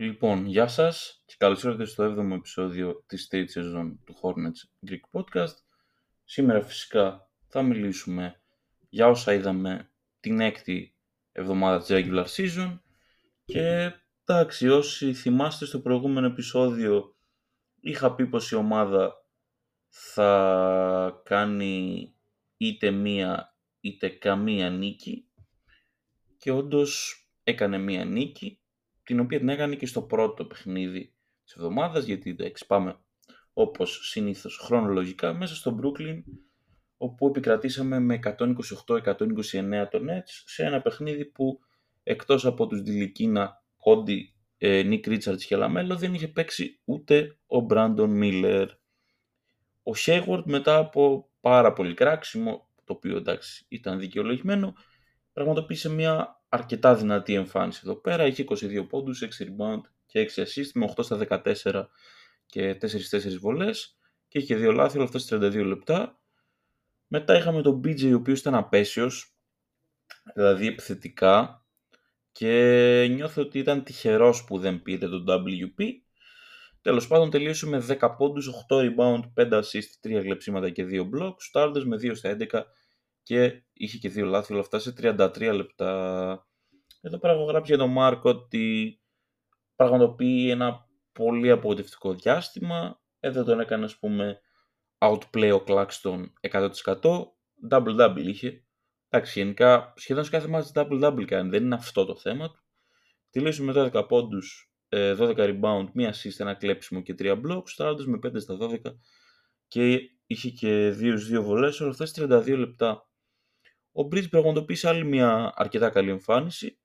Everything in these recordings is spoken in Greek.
Λοιπόν, γεια σας και καλώς ήρθατε στο 7ο επεισόδιο της τρίτης σεζόν του Hornets Greek Podcast. Σήμερα φυσικά θα μιλήσουμε για όσα είδαμε την έκτη εβδομάδα της regular season και εντάξει, όσοι θυμάστε στο προηγούμενο επεισόδιο είχα πει πως η ομάδα θα κάνει είτε μία είτε καμία νίκη και όντως έκανε μία νίκη την οποία την έκανε και στο πρώτο παιχνίδι της εβδομάδας, γιατί εντάξει πάμε όπως συνήθως χρονολογικά μέσα στο Brooklyn, όπου επικρατήσαμε με 128-129 των Nets σε ένα παιχνίδι που εκτός από τους Ντιλικίνα, Κόντι, Νικ Ρίτσαρντς και Λαμέλο δεν είχε παίξει ούτε ο Μπράντον Μίλλερ. Ο Hayward μετά από πάρα πολύ κράξιμο, το οποίο εντάξει ήταν δικαιολογημένο, πραγματοποίησε μια αρκετά δυνατή εμφάνιση εδώ πέρα. Είχε 22 πόντους, 6 rebound και 6 assist με 8 στα 14 και 4-4 βολές και είχε δύο λάθη όλα αυτά στις 32 λεπτά. Μετά είχαμε τον BJ ο οποίος ήταν απέσιος, δηλαδή επιθετικά και νιώθω ότι ήταν τυχερός που δεν πήρε τον WP. Τέλος πάντων τελείωσε με 10 πόντους, 8 rebound, 5 assist, 3 γλεψίματα και 2 blocks. Starters με 2 στα 11 και είχε και δύο λάθη όλα αυτά σε 33 λεπτά. Εδώ πέρα έχω γράψει για τον Μάρκο ότι πραγματοποιεί ένα πολύ απογοητευτικό διάστημα. Εδώ τον έκανε ας πούμε outplay ο Claxton 100%. Double-double είχε. Εντάξει, γενικά σχεδόν σε κάθε μάτς double-double κάνει. Δεν είναι αυτό το θέμα του. Τελείωσε με 12 πόντους, 12 rebound, μία assist, ένα κλέψιμο και 3 blocks. Στράτος με 5 στα 12 και είχε και 2-2 βολές. Όλα αυτά σε 32 λεπτά. Ο Bridge πραγματοποίησε άλλη μια αρκετά καλή εμφάνιση.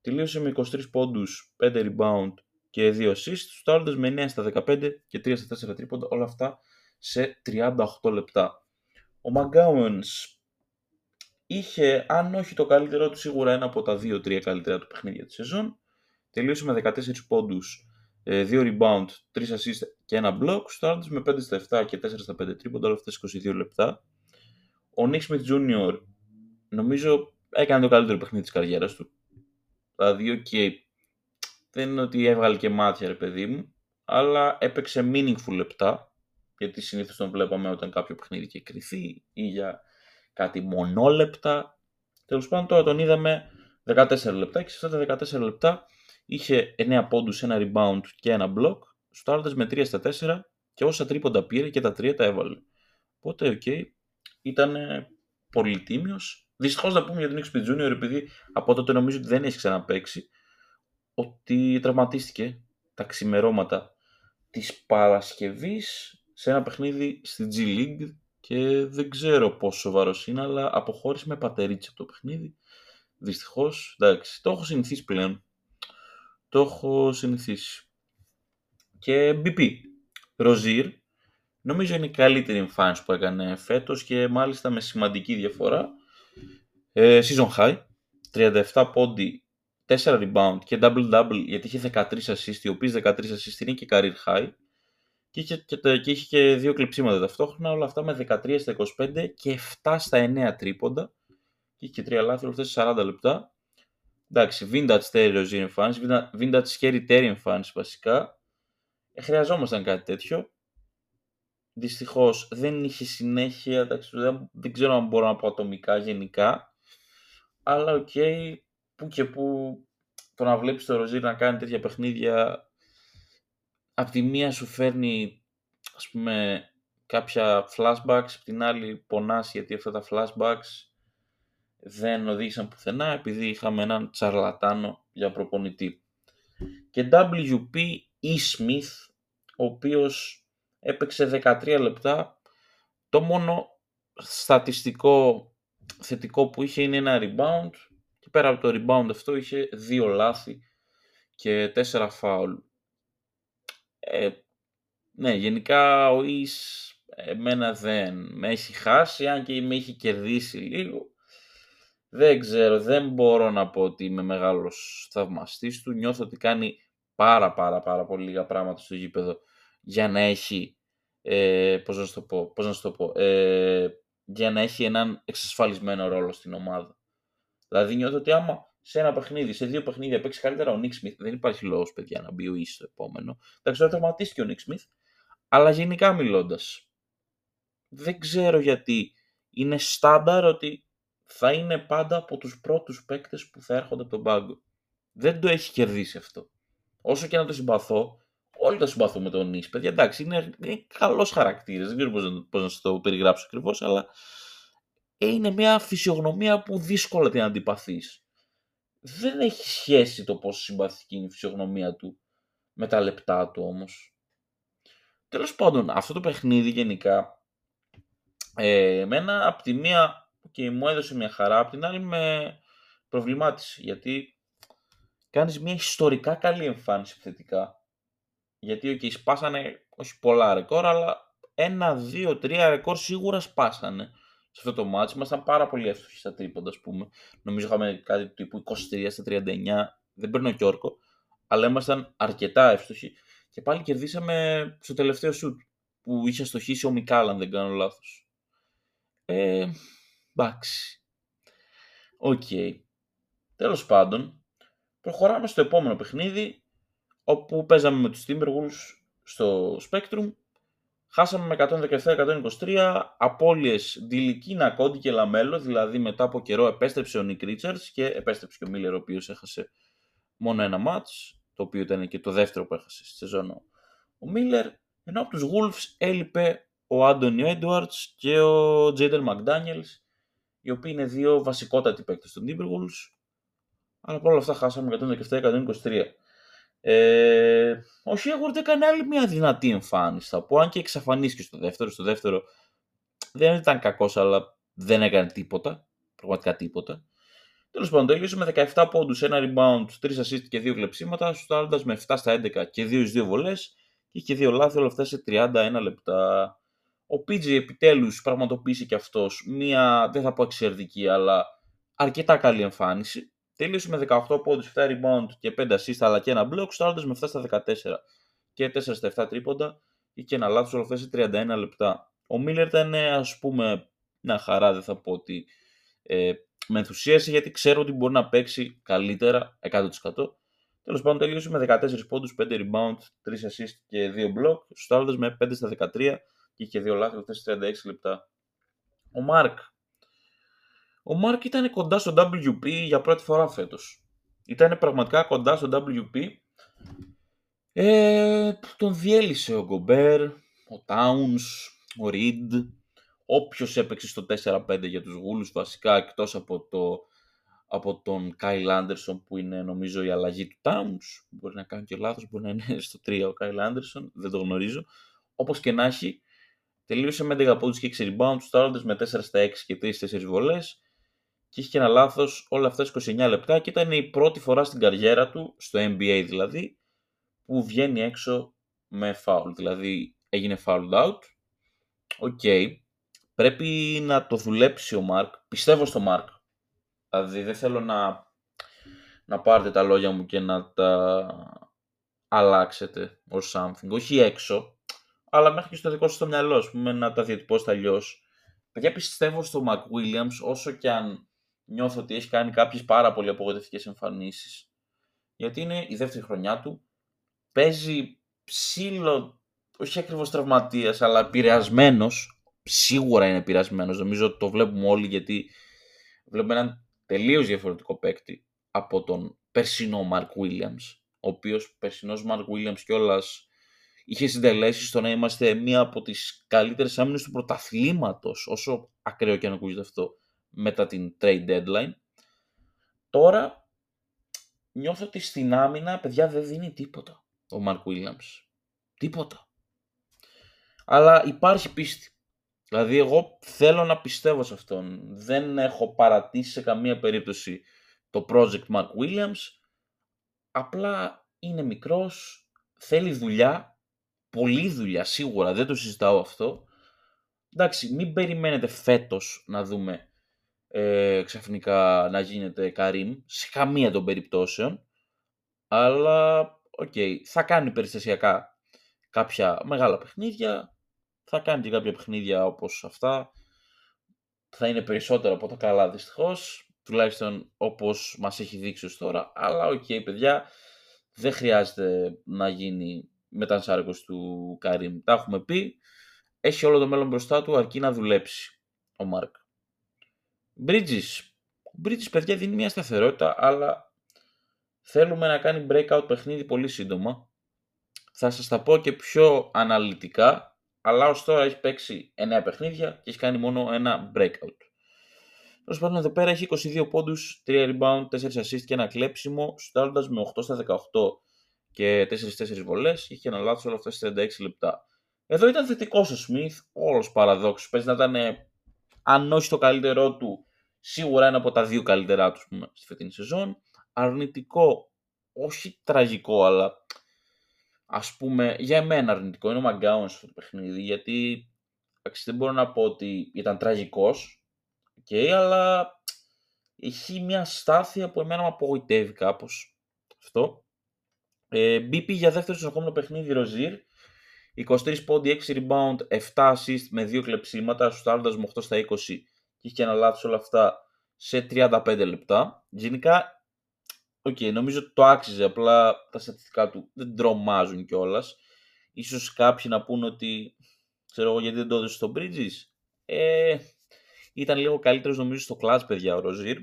Τελείωσε με 23 πόντους, 5 rebound και 2 assists. Starters με 9 στα 15 και 3 στα 4 τρίποντα. Όλα αυτά σε 38 λεπτά. Ο McGowens είχε, αν όχι το καλύτερο του, σίγουρα ένα από τα 2-3 καλύτερα του παιχνίδια της σεζόν. Τελείωσε με 14 πόντους, 2 ε, rebound, 3 assists και 1 block. Σουτάροντας με 5 στα 7 και 4 στα 5 τρίποντα. Όλα αυτά σε 22 λεπτά. Ο Nick Smith Jr νομίζω έκανε το καλύτερο παιχνίδι της καριέρας του. Δηλαδή, οκ, okay, δεν είναι ότι έβγαλε και μάτια, ρε παιδί μου, αλλά έπαιξε meaningful λεπτά, γιατί συνήθως τον βλέπαμε όταν κάποιο παιχνίδι είχε κριθεί ή για κάτι μονόλεπτα. Τέλος πάντων, τώρα τον είδαμε 14 λεπτά και σε αυτά τα 14 λεπτά είχε 9 πόντους, ένα rebound και ένα block, σουτ με 3 στα 4 και όσα τρίποντα πήρε και τα 3 τα έβαλε. Οπότε, οκ, okay, ήταν πολύτιμος Δυστυχώς να πούμε για τον Smith Junior, επειδή από τότε νομίζω ότι δεν έχει ξαναπαίξει, ότι τραυματίστηκε τα ξημερώματα της Παρασκευής σε ένα παιχνίδι στη G League και δεν ξέρω πόσο σοβαρό είναι, αλλά αποχώρησε με πατερίτσα από το παιχνίδι. Δυστυχώς, εντάξει, το έχω συνηθίσει πλέον. Το έχω συνηθίσει. Και BP, Ροζίρ, νομίζω είναι η καλύτερη εμφάνιση που έκανε φέτος και μάλιστα με σημαντική διαφορά ε, season high, 37 πόντι, 4 rebound και double-double γιατί είχε 13 assist, οι οποίες 13 assist είναι και career high και είχε και, και, είχε και δύο κλειψίματα ταυτόχρονα, όλα αυτά με 13 στα 25 και 7 στα 9 τρίποντα και είχε και 3 λάθη όλα αυτά 40 λεπτά. Εντάξει, vintage Terry εμφάνιση, vintage Scary Terry εμφάνιση βασικά. Ε, χρειαζόμασταν κάτι τέτοιο. Δυστυχώς δεν είχε συνέχεια, εντάξει, δεν, δεν ξέρω αν μπορώ να πω ατομικά γενικά αλλά ok, okay, που και που το να βλέπεις το Ροζίρ να κάνει τέτοια παιχνίδια απ' τη μία σου φέρνει ας πούμε κάποια flashbacks, απ' την άλλη πονάς γιατί αυτά τα flashbacks δεν οδήγησαν πουθενά επειδή είχαμε έναν τσαρλατάνο για προπονητή. Και WP E. Smith, ο οποίος έπαιξε 13 λεπτά, το μόνο στατιστικό θετικό που είχε είναι ένα rebound και πέρα από το rebound αυτό είχε δύο λάθη και τέσσερα φάουλ. Ε, ναι, γενικά ο Ις εμένα δεν με έχει χάσει, αν και με έχει κερδίσει λίγο. Δεν ξέρω, δεν μπορώ να πω ότι είμαι μεγάλος θαυμαστής του. Νιώθω ότι κάνει πάρα πάρα πάρα πολύ λίγα πράγματα στο γήπεδο για να έχει, ε, πώς να το πω, πώς να το πω, ε, για να έχει έναν εξασφαλισμένο ρόλο στην ομάδα. Δηλαδή νιώθω ότι άμα σε ένα παιχνίδι, σε δύο παιχνίδια παίξει καλύτερα ο Νίκ Σμιθ. Δεν υπάρχει λόγος, παιδιά, να μπει ο Ι στο επόμενο. Εντάξει, τώρα τραυματίστηκε ο Νίκ Σμιθ, αλλά γενικά μιλώντας, δεν ξέρω γιατί είναι στάνταρ ότι θα είναι πάντα από τους πρώτους παίκτες που θα έρχονται από τον πάγκο. Δεν το έχει κερδίσει αυτό. Όσο και να το συμπαθώ, όλοι το συμπαθούμε τον Νις. Παιδιά, εντάξει, είναι, είναι καλός χαρακτήρας. Δεν ξέρω πώς, πώς να σας το περιγράψω ακριβώς, αλλά είναι μια φυσιογνωμία που δύσκολα την αντιπαθείς. Δεν έχει σχέση το πόσο συμπαθητική είναι η φυσιογνωμία του με τα λεπτά του όμως. Τέλος πάντων, αυτό το παιχνίδι γενικά, ε, εμένα από τη μία και μου έδωσε μια χαρά, από την άλλη με προβλημάτισε, γιατί κάνεις μια ιστορικά καλή εμφάνιση επιθετικά. Γιατί okay, σπάσανε όχι πολλά ρεκόρ, αλλά ένα, δύο, τρία ρεκόρ σίγουρα σπάσανε σε αυτό το μάτς. Ήμασταν πάρα πολύ εύστοχοι στα τρίποντα, ας πούμε. Νομίζω είχαμε κάτι του τύπου 23 στα 39, δεν παίρνω και όρκο, αλλά ήμασταν αρκετά εύστοχοι. Και πάλι κερδίσαμε στο τελευταίο σουτ που είχε αστοχήσει ο Μικάλ, αν δεν κάνω λάθος. Ε, εντάξει. Ok. Okay. Τέλος πάντων, προχωράμε στο επόμενο παιχνίδι, όπου παίζαμε με τους Timberwolves στο Spectrum. Χάσαμε με 117-123, απώλειες Ντιλικίνα, Κόντι και Λαμέλο, δηλαδή μετά από καιρό επέστρεψε ο Νικ Ρίτσαρτς και επέστρεψε και ο Μίλλερ, ο οποίος έχασε μόνο ένα μάτς, το οποίο ήταν και το δεύτερο που έχασε στη σεζόν ο Μίλλερ, ενώ από τους Wolves έλειπε ο Άντωνιο Έντουαρτς και ο Τζέιντερ Μακδάνιελς, οι οποίοι είναι δύο βασικότατοι παίκτες των Timberwolves, αλλά παρόλα αυτά χάσαμε 117-123. Ε, ο Σίγουρντ έκανε άλλη μια δυνατή εμφάνιση, θα πω, αν και εξαφανίστηκε στο δεύτερο. Στο δεύτερο δεν ήταν κακός, αλλά δεν έκανε τίποτα, πραγματικά τίποτα. Τέλος πάντων, τελείωσε με 17 πόντους, ένα rebound, 3 assist και 2 κλεψίματα, στάροντα με 7 στα 11 και 2 2 βολές και είχε 2 λάθη, όλα αυτά σε 31 λεπτά. Ο PG επιτέλους πραγματοποίησε και αυτός μία, δεν θα πω εξαιρετική, αλλά αρκετά καλή εμφάνιση. Τελείωσε με 18 πόντους, 7 rebound και 5 assist, αλλά και ένα block, στάροντα με 7 στα 14 και 4 στα 7 τρίποντα. Είχε ένα λάθος, όλα αυτά σε 31 λεπτά. Ο Μίλλερ ήταν, ας πούμε, μια χαρά, δεν θα πω ότι ε, με ενθουσίασε γιατί ξέρω ότι μπορεί να παίξει καλύτερα 100%. Τέλος πάντων, τελείωσε με 14 πόντους, 5 rebound, 3 assist και 2 block. Στους με 5 στα 13 και είχε 2 λάθη, 4 36 λεπτά. Ο Μάρκ. Ο Μάρκ ήταν κοντά στο WP για πρώτη φορά φέτος. Ήταν πραγματικά κοντά στο WP. Ε, τον διέλυσε ο Γκομπέρ, ο Towns, ο Reed, όποιος έπαιξε στο 4-5 για τους Γούλους βασικά εκτός από, το, από τον Κάιλ Άντερσον που είναι νομίζω η αλλαγή του Towns μπορεί να κάνω και λάθος, μπορεί να είναι στο 3 ο Κάιλ Άντερσον, δεν το γνωρίζω όπως και να έχει τελείωσε με 11 πόντους και 6 rebounds στάροντες με 4 στα 6 και 3-4 βολές και είχε και ένα λάθος όλα αυτά 29 λεπτά και ήταν η πρώτη φορά στην καριέρα του, στο NBA δηλαδή, που βγαίνει έξω με foul, δηλαδή έγινε fouled out. Ok, okay. Πρέπει να το δουλέψει ο Μάρκ. Πιστεύω στο Μάρκ. Δηλαδή δεν θέλω να, να πάρετε τα λόγια μου και να τα αλλάξετε ως something. Όχι έξω, αλλά μέχρι και στο δικό σας το μυαλό, ας πούμε, να τα διατυπώσετε αλλιώς. Παιδιά πιστεύω στο Μαρκ Williams, όσο και αν νιώθω ότι έχει κάνει κάποιες πάρα πολύ απογοητευτικές εμφανίσεις. Γιατί είναι η δεύτερη χρονιά του, παίζει ψήλο, όχι ακριβώς τραυματίας, αλλά επηρεασμένος σίγουρα είναι πειρασμένο. Νομίζω το βλέπουμε όλοι γιατί βλέπουμε έναν τελείως διαφορετικό παίκτη από τον περσινό Μαρκ Williams. Ο οποίος περσινός Μαρκ Williams κιόλας είχε συντελέσεις στο να είμαστε μία από τις καλύτερες άμυνες του πρωταθλήματος, όσο ακραίο και αν ακούγεται αυτό, μετά την trade deadline. Τώρα νιώθω ότι στην άμυνα, παιδιά, δεν δίνει τίποτα ο Μαρκ Williams. Τίποτα. Αλλά υπάρχει πίστη. Δηλαδή εγώ θέλω να πιστεύω σε αυτόν. Δεν έχω παρατήσει σε καμία περίπτωση το project Mark Williams. Απλά είναι μικρός, θέλει δουλειά, πολλή δουλειά σίγουρα, δεν το συζητάω αυτό. Εντάξει, μην περιμένετε φέτος να δούμε ε, ξαφνικά να γίνεται Καρίμ, σε καμία των περιπτώσεων. Αλλά, ok, okay, θα κάνει περιστασιακά κάποια μεγάλα παιχνίδια, θα κάνει και κάποια παιχνίδια όπως αυτά. Θα είναι περισσότερο από τα καλά δυστυχώς. τουλάχιστον όπως μας έχει δείξει ως τώρα, αλλά ok okay, παιδιά, δεν χρειάζεται να γίνει μετενσάρκωση του Καρίμ. Τα έχουμε πει, έχει όλο το μέλλον μπροστά του αρκεί να δουλέψει ο Μάρκ. Bridges. Ο Bridges, παιδιά, δίνει μια σταθερότητα, αλλά θέλουμε να κάνει breakout παιχνίδι πολύ σύντομα. Θα σας τα πω και πιο αναλυτικά, αλλά ως τώρα έχει παίξει 9 παιχνίδια και έχει κάνει μόνο ένα breakout. Τέλος πάντων, εδώ πέρα έχει 22 πόντους, 3 rebound, 4 assist και ένα κλέψιμο, στάροντα με 8 στα 18 και 4-4 βολές. Είχε ένα λάθος όλα αυτά σε 36 λεπτά. Εδώ ήταν θετικός ο Σμιθ, όλος παραδόξου. Παίζει να ήταν, αν όχι το καλύτερό του, σίγουρα ένα από τα δύο καλύτερά τους πούμε, στη φετινή σεζόν. Αρνητικό, όχι τραγικό, αλλά ας πούμε για εμένα αρνητικό είναι ο Μαγκάουν στο παιχνίδι, γιατί δεν μπορώ να πω ότι ήταν τραγικός, okay, αλλά έχει μια αστάθεια που εμένα με απογοητεύει κάπως αυτό. Ε, BP για δεύτερο συνεχόμενο παιχνίδι Ροζίρ, 23 πόντους, 6 rebound, 7 assist με 2 κλεψίματα, σουτ με 8 στα 20 και είχε ένα λάθος όλα αυτά σε 35 λεπτά. Γενικά, ok, okay, νομίζω το άξιζε, απλά τα στατιστικά του δεν τρομάζουν κιόλας. Ίσως κάποιοι να πούνε ότι, ξέρω εγώ γιατί δεν το έδωσε στο Bridges. Ε, ήταν λίγο καλύτερος νομίζω στο clutch, παιδιά, ο Ροζίρ.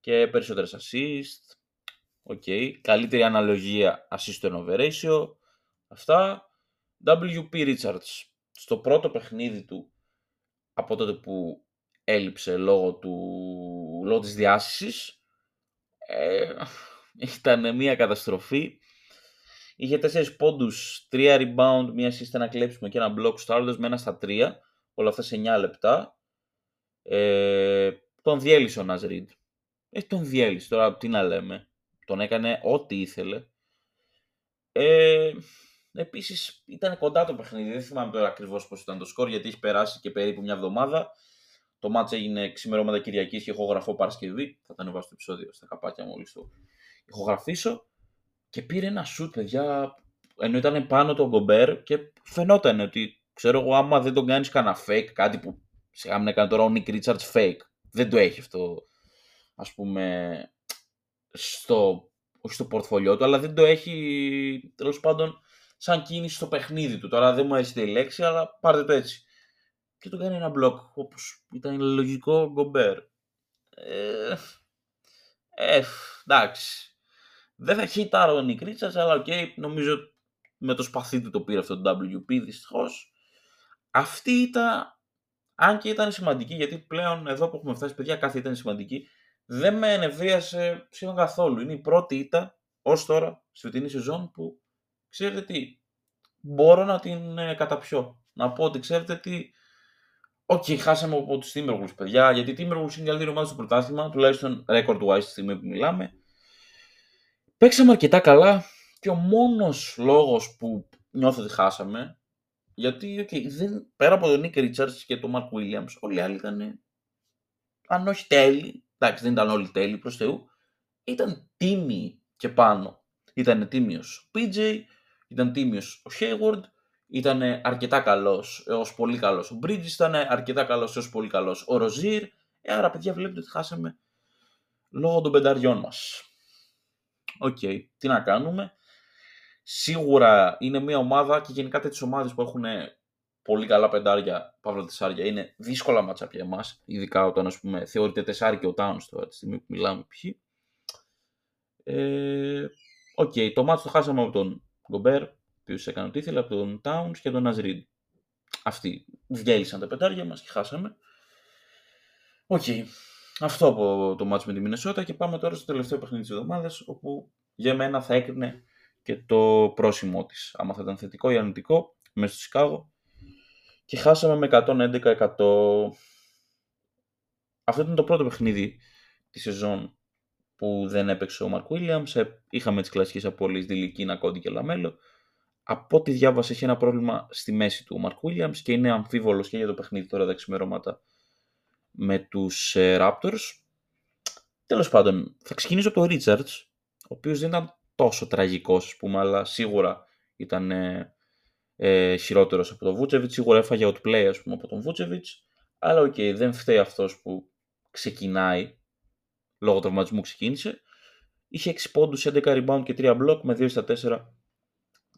Και περισσότερες assist. Ok. Okay. Καλύτερη αναλογία assist to turnover ratio. Αυτά. WP Richards. Στο πρώτο παιχνίδι του, από τότε που έλειψε λόγω, του, λόγω της διάσεισης, ε, ήταν μια καταστροφή. Είχε 4 πόντους, 3 rebound, μία assist, ένα κλέψιμο και ένα block σουτ με ένα στα 3. Όλα αυτά σε 9 λεπτά. Ε, τον διέλυσε ο Ναζρίντ. Ε, τον διέλυσε. Τώρα τι να λέμε. Τον έκανε ό,τι ήθελε. Ε, Επίσης ήταν κοντά το παιχνίδι. Δεν θυμάμαι τώρα ακριβώς πώς ήταν το σκορ, γιατί έχει περάσει και περίπου μια εβδομάδα. Το μάτς έγινε ξημερώματα Κυριακής και γραφώ Παρασκευή. Θα τα ανεβάσω το επεισόδιο στα καπάκια μόλις το ηχογραφήσω. Και πήρε ένα σουτ, παιδιά, ενώ ήταν πάνω το Γκομπέρ και φαινόταν ότι ξέρω εγώ, άμα δεν τον κάνεις κανένα fake, κάτι που Σιγά μην έκανε τώρα ο Nick Richards fake. Δεν το έχει αυτό, ας πούμε, στο, όχι στο πορτφολιό του, αλλά δεν το έχει, τέλος πάντων, σαν κίνηση στο παιχνίδι του. Τώρα δεν μου αρέσει η λέξη, αλλά πάρτε το έτσι. Και το κάνει ένα μπλοκ, όπως ήταν λογικό γκομπέρ. Ε, ε, εντάξει. Δεν θα χεϊτάρω τον Nick Richards, αλλά ok, okay, νομίζω με το σπαθί του το πήρε αυτό το WP, δυστυχώς. Αυτή η ήττα αν και ήταν σημαντική, γιατί πλέον εδώ που έχουμε φτάσει, παιδιά, κάθε ήττα σημαντική, δεν με νευρίασε σχεδόν καθόλου. Είναι η πρώτη ήττα ως τώρα στη φετινή σεζόν που ξέρετε τι, μπορώ να την ε, καταπιώ. Να πω ότι ξέρετε τι, Ok, okay, χάσαμε από τους Timberwolves, παιδιά, γιατί οι Timberwolves είναι η καλύτερη ομάδα στο πρωτάθλημα, τουλάχιστον record-wise τη στιγμή που μιλάμε. Παίξαμε αρκετά καλά και ο μόνος λόγος που νιώθω ότι χάσαμε γιατί okay, δεν, πέρα από τον Nick Richards και τον Mark Williams, όλοι οι άλλοι ήταν, αν όχι τέλειοι, εντάξει δεν ήταν όλοι τέλειοι προς Θεού, ήταν τίμοι και πάνω. Ήταν τίμιος ο PJ, ήταν τίμιος ο Hayward, ήταν αρκετά καλός έως πολύ καλός ο Bridges, ήταν αρκετά καλός έως πολύ καλός ο Rozier, ε, άρα παιδιά βλέπετε ότι χάσαμε λόγω των πενταριών μας. Ok, okay, τι να κάνουμε σίγουρα είναι μια ομάδα και γενικά τέτοιες ομάδες που έχουν πολύ καλά πεντάρια, παύλα τεσσάρια, είναι δύσκολα ματς για εμάς. Ειδικά όταν ας πούμε, θεωρείται τεσσάρι και ο Towns τώρα, τη στιγμή που μιλάμε π.χ. Ε, Ok, okay, το ματς το χάσαμε από τον Γκομπέρ, ο οποίος έκανε ό,τι ήθελε, από τον Towns και τον Ναζρίντ. Αυτοί διέλυσαν τα πεντάρια μας και χάσαμε. Ok. Okay. Αυτό από το ματς με τη Μινεσότα και πάμε τώρα στο τελευταίο παιχνίδι της εβδομάδας, όπου για μένα θα έκρινε και το πρόσημό της. Άμα θα ήταν θετικό ή αρνητικό, μέσα στο Σικάγο. Και χάσαμε με 111%. Αυτό ήταν το πρώτο παιχνίδι της σεζόν που δεν έπαιξε ο Μαρκ Williams. Ε, είχαμε τις κλασικές απώλειες Ντιλικίνα, Κόντι και Λαμέλο. Από ό,τι διάβασα έχει ένα πρόβλημα στη μέση του ο Μαρκ Williams και είναι αμφίβολος και για το παιχνίδι τώρα τα ξημερώματα με τους ε, Raptors. Τέλος πάντων, θα ξεκινήσω από το Richards, ο οποίος δεν ήταν τόσο τραγικός, ας πούμε, αλλά σίγουρα ήταν ε, ε, χειρότερος από τον Βούτσεβιτ. Σίγουρα έφαγε outplay, ας πούμε, από τον Βούτσεβιτ. Αλλά ok, okay, δεν φταίει αυτός που ξεκινάει λόγω τραυματισμού ξεκίνησε. Είχε 6 πόντους, 11 rebound και 3 block με 2 στα 4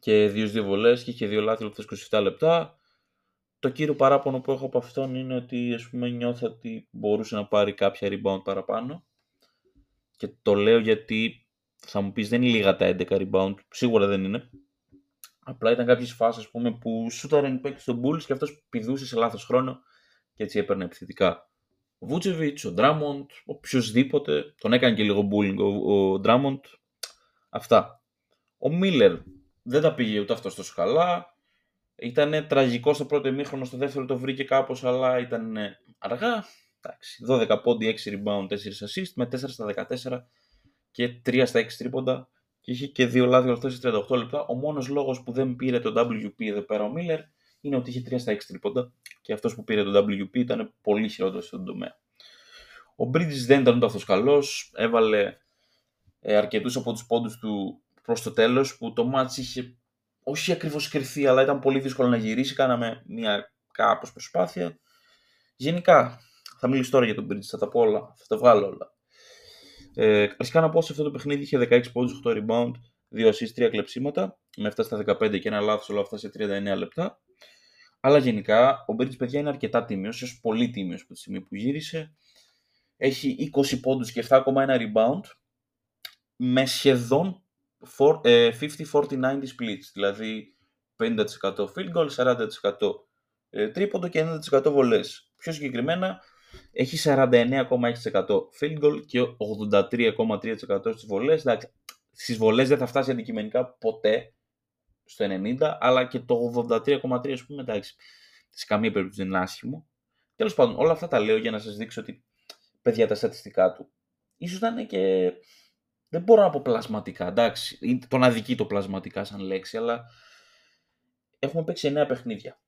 και 2-2 βολές και είχε 2 λάθη λεπτά 27 λεπτά. Το κύριο παράπονο που έχω από αυτόν είναι ότι ας πούμε νιώθω ότι μπορούσε να πάρει κάποια rebound παραπάνω. Και το λέω γιατί θα μου πεις δεν είναι λίγα τα 11 rebound, σίγουρα δεν είναι. Απλά ήταν κάποιες φάσεις πούμε, που σούταραν παίκτη στον Bulls και αυτός πηδούσε σε λάθος χρόνο και έτσι έπαιρνε επιθετικά. Ο Βούτσεβιτς, ο Ντράμοντ, οποιοδήποτε, τον έκανε και λίγο bullying ο, ο Ντράμοντ. Αυτά. Ο Μίλλερ δεν τα πήγε ούτε αυτός τόσο καλά. Ήταν τραγικό στο πρώτο ημίχρονο, στο δεύτερο το βρήκε κάπως, αλλά ήταν αργά. Εντάξει, 12 πόντι, 6 rebound, 4 assist, με 4 στα 14 και 3 στα 6 τρίποντα. Και είχε και 2 λάθη ορθώσει σε 38 λεπτά. Ο μόνος λόγος που δεν πήρε το WP εδώ πέρα ο Μίλλερ είναι ότι είχε 3 στα 6 τρίποντα και αυτός που πήρε το WP ήταν πολύ χειρότερος στον τομέα. Ο Bridges δεν ήταν ούτε αυτό καλός. Έβαλε ε, αρκετούς από τους πόντους του προς το τέλος που το match είχε όχι ακριβώς κρυθεί, αλλά ήταν πολύ δύσκολο να γυρίσει. Κάναμε μια κάπως προσπάθεια. Γενικά, θα μιλήσω τώρα για τον Bridges, θα τα πω όλα, θα τα βγάλω όλα. Ε, αρχικά να πω σε αυτό το παιχνίδι είχε 16 πόντους, 8 rebound, 2 assists, 3 κλεψίματα, με 7 στα 15 και ένα λάθος όλα αυτά σε 39 λεπτά. Αλλά γενικά ο Bridges παιδιά είναι αρκετά τίμιος, ίσως πολύ τίμιος από τη στιγμή που γύρισε. Έχει 20 πόντους και 7,1 rebound με σχεδόν 50-40-90 ε, splits, δηλαδή 50% field goal, 40% ε, τρίποντο και 90% βολές. Πιο συγκεκριμένα έχει 49,6% field goal και 83,3% στις βολές. Εντάξει, στις βολές δεν θα φτάσει αντικειμενικά ποτέ στο 90, αλλά και το 83,3 ας πούμε εντάξει, σε καμία περίπτωση δεν είναι άσχημο. Τέλος πάντων, όλα αυτά τα λέω για να σας δείξω ότι παιδιά τα στατιστικά του ίσως να είναι και δεν μπορώ να πω πλασματικά, εντάξει, τον αδικεί το πλασματικά σαν λέξη, αλλά έχουμε παίξει 9 παιχνίδια.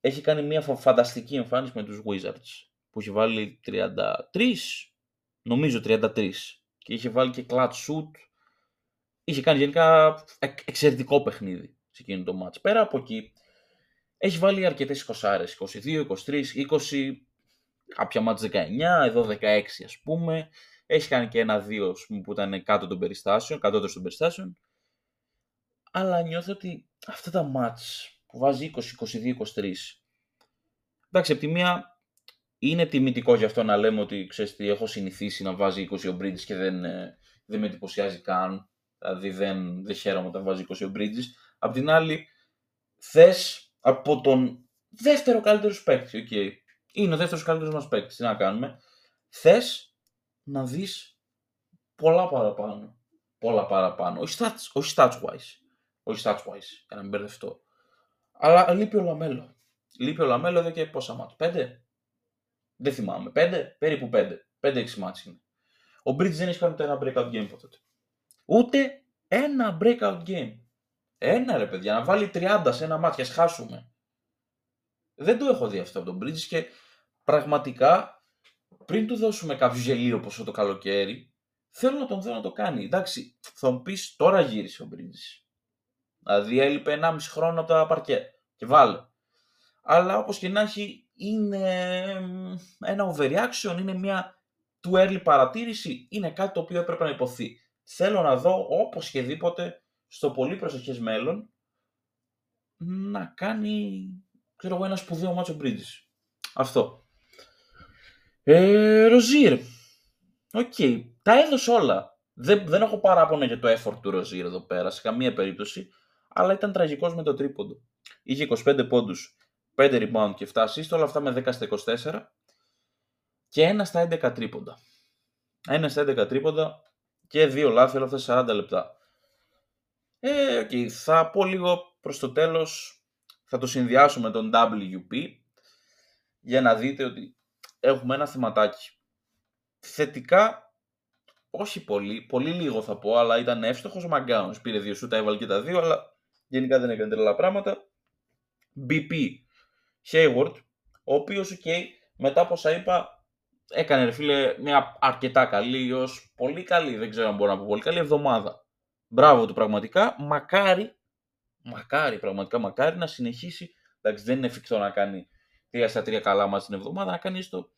Έχει κάνει μια φανταστική εμφάνιση με τους Wizards, που έχει βάλει 33, νομίζω 33, και είχε βάλει και clutch shoot. Είχε κάνει γενικά εξαιρετικό παιχνίδι σε εκείνο το match. Πέρα από εκεί, έχει βάλει αρκετές 20, 22, 23, 20, κάποια μάτς 19, εδώ 16 ας πούμε. Έχει κάνει και ένα-δύο που ήταν κάτω των περιστάσεων, κατώτερος των περιστάσεων. Αλλά νιώθω ότι αυτά τα μάτς που βάζει 20, 22, 23. Εντάξει, από τη μία είναι τιμητικό γι' αυτό να λέμε ότι ξέρεις τι, έχω συνηθίσει να βάζει 20 ο Bridges και δεν, ε, δεν με εντυπωσιάζει καν. Δηλαδή δεν, δεν χαίρομαι όταν βάζει 20 ο Bridges. Απ' την άλλη, θες από τον δεύτερο καλύτερο παίκτη. Okay. Είναι ο δεύτερος καλύτερος μας παίκτης. Τι να κάνουμε. Θες να δεις πολλά παραπάνω. Πολλά παραπάνω. Όχι stats, όχι stats wise. Όχι stats wise, για να μην μπερδευτώ. Αλλά λείπει ο Λαμέλο. Λείπει ο Λαμέλο εδώ και πόσα ματς. Πέντε; Δεν θυμάμαι. Πέντε; Περίπου πέντε. Πέντε-έξι ματς είναι. Ο Bridges δεν έχει κάνει ούτε ένα breakout game από τότε. Ούτε ένα breakout game. Ένα ρε παιδιά, να βάλει 30 σε ένα ματς, ας χάσουμε. Δεν το έχω δει αυτό από τον Bridges και πραγματικά πριν του δώσουμε κάποιο γελοίο ποσό το καλοκαίρι, θέλω να τον δω να το κάνει. Εντάξει, θα μου πεις τώρα γύρισε ο Μπρίτζες. Δηλαδή έλειπε 1,5 χρόνο από τα παρκέ. Και βάλε. Αλλά όπως και να έχει είναι ένα overreaction, είναι μια too early παρατήρηση, είναι κάτι το οποίο έπρεπε να ειπωθεί. Θέλω να δω οπωσδήποτε στο πολύ προσεχές μέλλον να κάνει ξέρω εγώ, ένα σπουδαίο ματς ο Bridges. Αυτό. Ε, Ροζίρ. Ok. Okay. Τα έδωσε όλα. Δεν, δεν έχω παράπονο για το effort του Ροζίρ εδώ πέρα, σε καμία περίπτωση. Αλλά ήταν τραγικός με το τρίποντο. Είχε 25 πόντους, 5 rebound και 7 assist, όλα αυτά με 10 στα 24 και ένα στα 11 τρίποντα. Ένα στα 11 τρίποντα και δύο λάθη όλα αυτά σε 40 λεπτά. Ε, okay. Θα πω λίγο προς το τέλος, θα το συνδυάσω με τον WP για να δείτε ότι έχουμε ένα θεματάκι. Θετικά, όχι πολύ, πολύ λίγο θα πω, αλλά ήταν εύστοχος ο Μαγκάουνς. Πήρε δύο σούτα, έβαλε και τα δύο, αλλά γενικά δεν έκανε τρελά πράγματα. BP, Hayward, ο οποίος okay, μετά από όσα είπα, έκανε ρε φίλε μια αρκετά καλή ως πολύ καλή, δεν ξέρω αν μπορώ να πω πολύ καλή εβδομάδα. Μπράβο του πραγματικά, μακάρι, μακάρι πραγματικά μακάρι να συνεχίσει, εντάξει δεν είναι εφικτό να κάνει τρία στα τρία καλά μας την εβδομάδα, να κάνει στο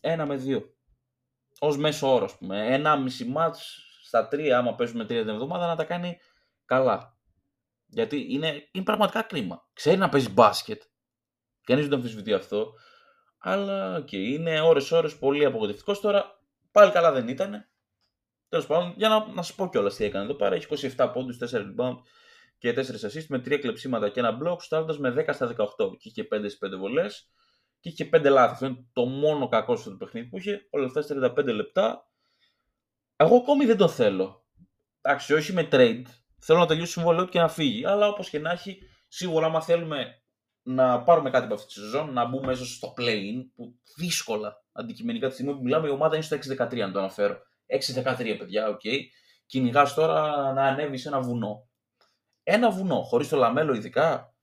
ένα με δύο. ως μέσο όρο, ας πούμε. Ένα μισή μάτς στα τρία, άμα παίζουμε τρία την εβδομάδα, να τα κάνει καλά. Γιατί είναι, είναι πραγματικά κρίμα. Ξέρει να παίζει μπάσκετ. Κανεί δεν το αμφισβητεί αυτό. Αλλά okay, είναι ώρε-ώρε πολύ απογοητευτικός. Τώρα πάλι καλά δεν ήταν. Τέλος πάντων, για να, να σας πω κιόλας τι έκανε εδώ πέρα. Έχει 27 πόντους, 4 rebound και 4 assists με 3 κλεψίματα και ένα block, στάροντα με 10 στα 18. Και είχε 5 στις 5 βολές και είχε 5 λάθη. Αυτό είναι το μόνο κακό στο παιχνίδι που είχε. Όλα αυτά 35 λεπτά. Εγώ ακόμη δεν το θέλω. Εντάξει, όχι με trade. Θέλω να τελειώσει το συμβόλαιο και να φύγει. Αλλά όπως και να έχει, σίγουρα άμα θέλουμε να πάρουμε κάτι από αυτή τη σεζόν, να μπούμε μέσα στο play-in, που δύσκολα αντικειμενικά τη στιγμή που μιλάμε, η ομάδα είναι στο 6-13, να το αναφέρω. 6-13, παιδιά, ok. Okay. Κυνηγάς τώρα να ανέβεις σε ένα βουνό. Ένα βουνό, χωρίς το Λαμέλο ειδικά.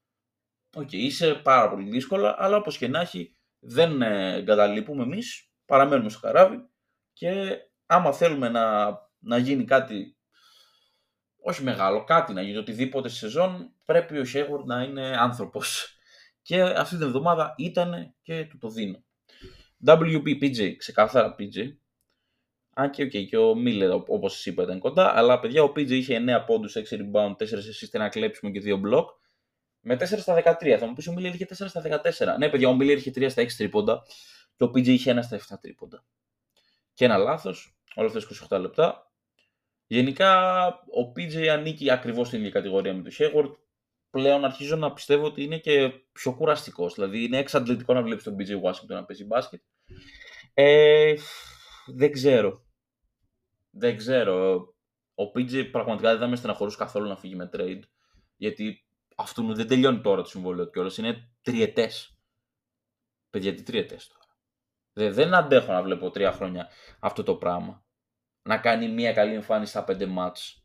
Ok, okay, είσαι πάρα πολύ δύσκολα, αλλά όπως και να έχει, δεν ε, εγκαταλείπουμε εμείς. Παραμένουμε στο καράβι και άμα θέλουμε να, να γίνει κάτι όχι μεγάλο, κάτι να γίνει, οτιδήποτε σεζόν, πρέπει ο Σέγουρ να είναι άνθρωπος. Και αυτή την εβδομάδα ήταν και του το δίνω. MVP, PJ, ξεκάθαρα PJ. Αν και, okay, και ο Μίλλερ, όπως σας είπα, ήταν κοντά. Αλλά παιδιά, ο PJ είχε 9 πόντους, 6 rebound, 4 assists, ένα κλέψιμο και 2 block. Με 4 στα 13. Θα μου πεις ο Μίλλερ είχε 4 στα 14. Ναι, παιδιά, ο Μίλλερ είχε 3 στα 6 τρίποντα. Και ο PJ είχε 1 στα 7 τρίποντα. Και ένα λάθος, όλα αυτά 28 λεπτά. Γενικά, ο PJ ανήκει ακριβώς στην ίδια κατηγορία με τον Hayward πλέον αρχίζω να πιστεύω ότι είναι και πιο κουραστικός. Δηλαδή είναι εξαντλητικό να βλέπεις τον BJ Washington να παίζει μπάσκετ. Ε, δεν ξέρω. Δεν ξέρω. Ο PJ πραγματικά δεν θα με στεναχωρούσε καθόλου να φύγει με trade. Γιατί αυτού δεν τελειώνει τώρα το συμβόλαιο κιόλας. Είναι τριετές. Παιδιά, τι τριετές τώρα. Δεν, δεν αντέχω να βλέπω τρία χρόνια αυτό το πράγμα. Να κάνει μια καλή εμφάνιση στα πέντε μάτς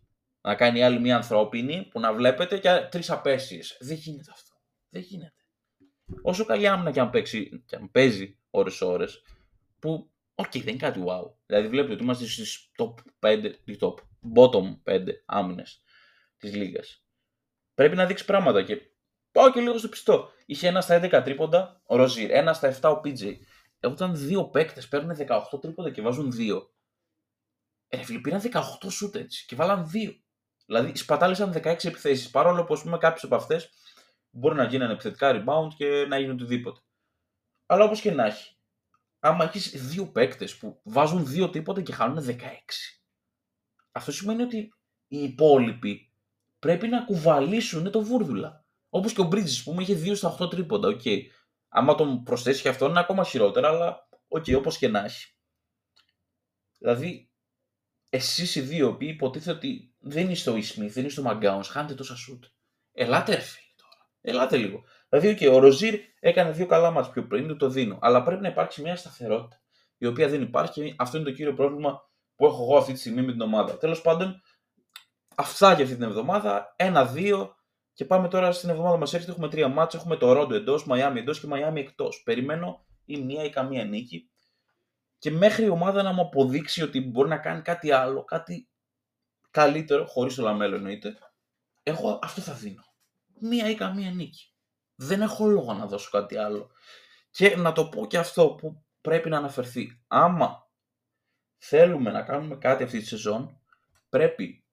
να κάνει άλλη μια ανθρώπινη που να βλέπετε και τρεις απέσιε. Δεν γίνεται αυτό. Δεν γίνεται. Όσο καλή άμυνα και αν, παίξει, και αν παίζει ώρε-ώρε, που ok, okay, δεν είναι κάτι wow. Δηλαδή βλέπετε ότι είμαστε στις top 5, top, bottom 5 άμυνες της λίγας. Πρέπει να δείξει πράγματα και πάω και λίγο στο πιστό. Είχε ένα στα 11 τρίποντα ο Ροζίρ, ένα στα 7 ο PJ. Όταν δύο παίκτες παίρνουν 18 τρίποντα και βάζουν 2. Ε, φίλοι, πήραν 18 σούτ έτσι και βάλαν 2. Δηλαδή σπατάλησαν 16 επιθέσεις. Παρόλο που πούμε κάποιες από αυτές μπορεί να γίνανε επιθετικά rebound και να γίνει οτιδήποτε. Αλλά όπως και να έχει, άμα έχεις δύο παίκτες που βάζουν δύο τρίποντα και χάνουν 16, αυτό σημαίνει ότι οι υπόλοιποι πρέπει να κουβαλήσουν το βούρδουλα. Όπως και ο Bridges που είχε 2 στα 8 τρίποντα. Okay. Άμα τον προσθέσει και αυτό είναι ακόμα χειρότερα, αλλά ok, okay, όπως και να έχει. Δηλαδή, εσείς οι δύο που υποτίθεται ότι δεν είσαι ο Ish Smith, δεν είσαι ο McGowens, χάνετε τόσα σουτ. Ελάτε ρε φίλε τώρα. Ελάτε λίγο. Δηλαδή, okay, ο Ροζίρ έκανε δύο καλά μάτς πιο πριν, το δίνω. Αλλά πρέπει να υπάρξει μια σταθερότητα. Η οποία δεν υπάρχει και αυτό είναι το κύριο πρόβλημα που έχω εγώ αυτή τη στιγμή με την ομάδα. Τέλος πάντων, αυτά για αυτή την εβδομάδα. Ένα-δύο. Και πάμε τώρα στην εβδομάδα μας έρχεται. Έχουμε τρία μάτσα. Έχουμε το Ρόντο εντός, Μαϊάμι εντός και Μαϊάμι εκτός. Περιμένω ή μία ή καμία νίκη. Και μέχρι η ομάδα να μου αποδείξει ότι μπορεί να κάνει κάτι άλλο, κάτι καλύτερο, χωρίς το Λαμέλο εννοείται, εγώ αυτό θα δίνω. Μία ή καμία νίκη. Δεν έχω λόγο να δώσω κάτι άλλο. Και να το πω και αυτό που πρέπει να αναφερθεί. Άμα θέλουμε να κάνουμε κάτι αυτή τη σεζόν, πρέπει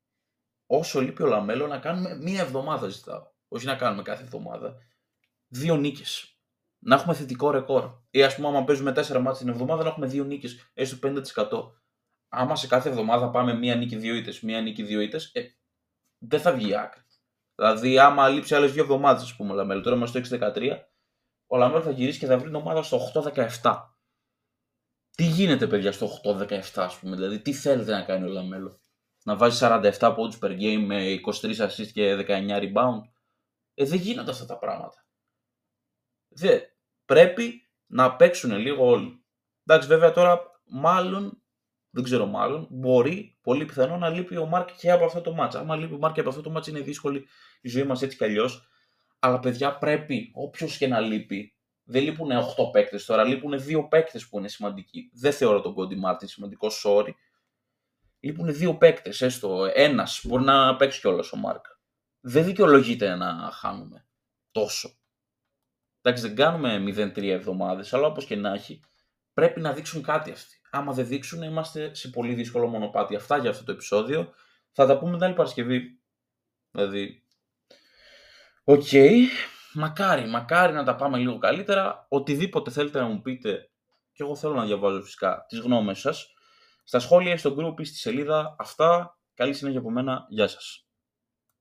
όσο λείπει ο Λαμέλο να κάνουμε μία εβδομάδα ζητάω. Όχι να κάνουμε κάθε εβδομάδα. Δύο νίκες. Να έχουμε θετικό ρεκόρ. Ή ας πούμε, άμα παίζουμε τέσσερα ματς την εβδομάδα, να έχουμε δύο νίκες, έστω 50% άμα σε κάθε εβδομάδα πάμε μία νίκη, δύο ήττες, μία νίκη, δύο ήττες, ε, δεν θα βγει άκρη. Δηλαδή, άμα λείψει άλλες δύο εβδομάδες, ας πούμε, ο Λαμέλο, τώρα είμαστε στο 6-13, ο Λαμέλο θα γυρίσει και θα βρει την ομάδα στο 8-17. Τι γίνεται, παιδιά, στο 8-17, ας πούμε, δηλαδή, τι θέλετε να κάνει ο Λαμέλο; Να βάζει 47 πόντους per game με 23 assist και 19 rebound; Ε, δεν γίνονται αυτά τα πράγματα. Δε, πρέπει να παίξουν λίγο όλοι. Εντάξει, βέβαια τώρα μάλλον δεν ξέρω μάλλον, μπορεί πολύ πιθανό να λείπει ο Μάρκ και από αυτό το ματς. Άμα λείπει ο Μάρκ και από αυτό το ματς είναι δύσκολη η ζωή μας έτσι κι αλλιώς. Αλλά παιδιά πρέπει, όποιος και να λείπει, δεν λείπουν 8 παίκτες τώρα, λείπουν 2 παίκτες που είναι σημαντικοί. Δεν θεωρώ τον Κόντι Μάρτιν σημαντικό, sorry. Λείπουν 2 παίκτες, έστω. Ένας μπορεί να παίξει κιόλας ο Μάρκ. Δεν δικαιολογείται να χάνουμε τόσο. Εντάξει, δεν κάνουμε 0-3 εβδομάδες, αλλά όπως και να έχει, πρέπει να δείξουν κάτι αυτοί. Άμα δεν δείξουν, είμαστε σε πολύ δύσκολο μονοπάτι. Αυτά για αυτό το επεισόδιο. Θα τα πούμε την άλλη Παρασκευή. Δηλαδή, ok. Okay. Μακάρι, μακάρι να τα πάμε λίγο καλύτερα. Οτιδήποτε θέλετε να μου πείτε, και εγώ θέλω να διαβάζω φυσικά τις γνώμες σας, στα σχόλια, στο group ή στη σελίδα. Αυτά. Καλή συνέχεια από μένα. Γεια σας.